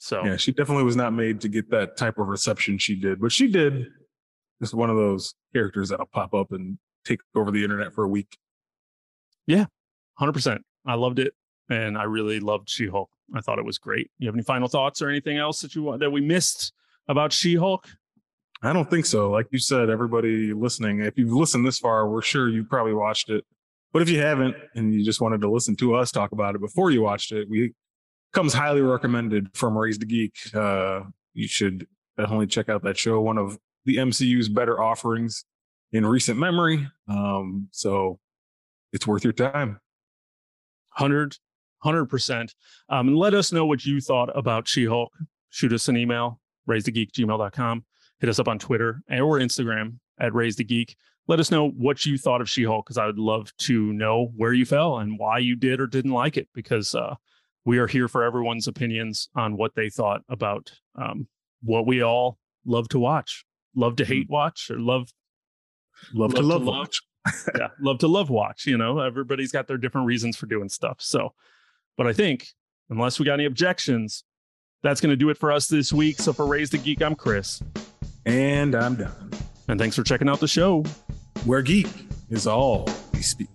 So Yeah, she definitely was not made to get that type of reception she did, but she did. Just one of those characters that'll pop up and take over the internet for a week. Yeah, hundred percent. I loved it, and I really loved She Hulk. I thought it was great. You have any final thoughts or anything else that you want that we missed about She Hulk? I don't think so. Like you said, everybody listening, if you've listened this far, we're sure you probably watched it. But if you haven't and you just wanted to listen to us talk about it before you watched it, we comes highly recommended from Raised a Geek. Uh, you should definitely check out that show. One of the MCU's better offerings in recent memory. Um, so it's worth your time. 100 100% um, and let us know what you thought about she-hulk shoot us an email raisethegeek@gmail.com hit us up on twitter or instagram at Raised a Geek let us know what you thought of she-hulk because i would love to know where you fell and why you did or didn't like it because uh, we are here for everyone's opinions on what they thought about um, what we all love to watch love to hate watch or love Love, to Love love, to love. watch. *laughs* yeah, love to love watch. You know, everybody's got their different reasons for doing stuff. So, but I think unless we got any objections, that's going to do it for us this week. So for Raised a Geek, I'm Chris, And I'm done. and thanks for checking out the show. Where geek is all we speak.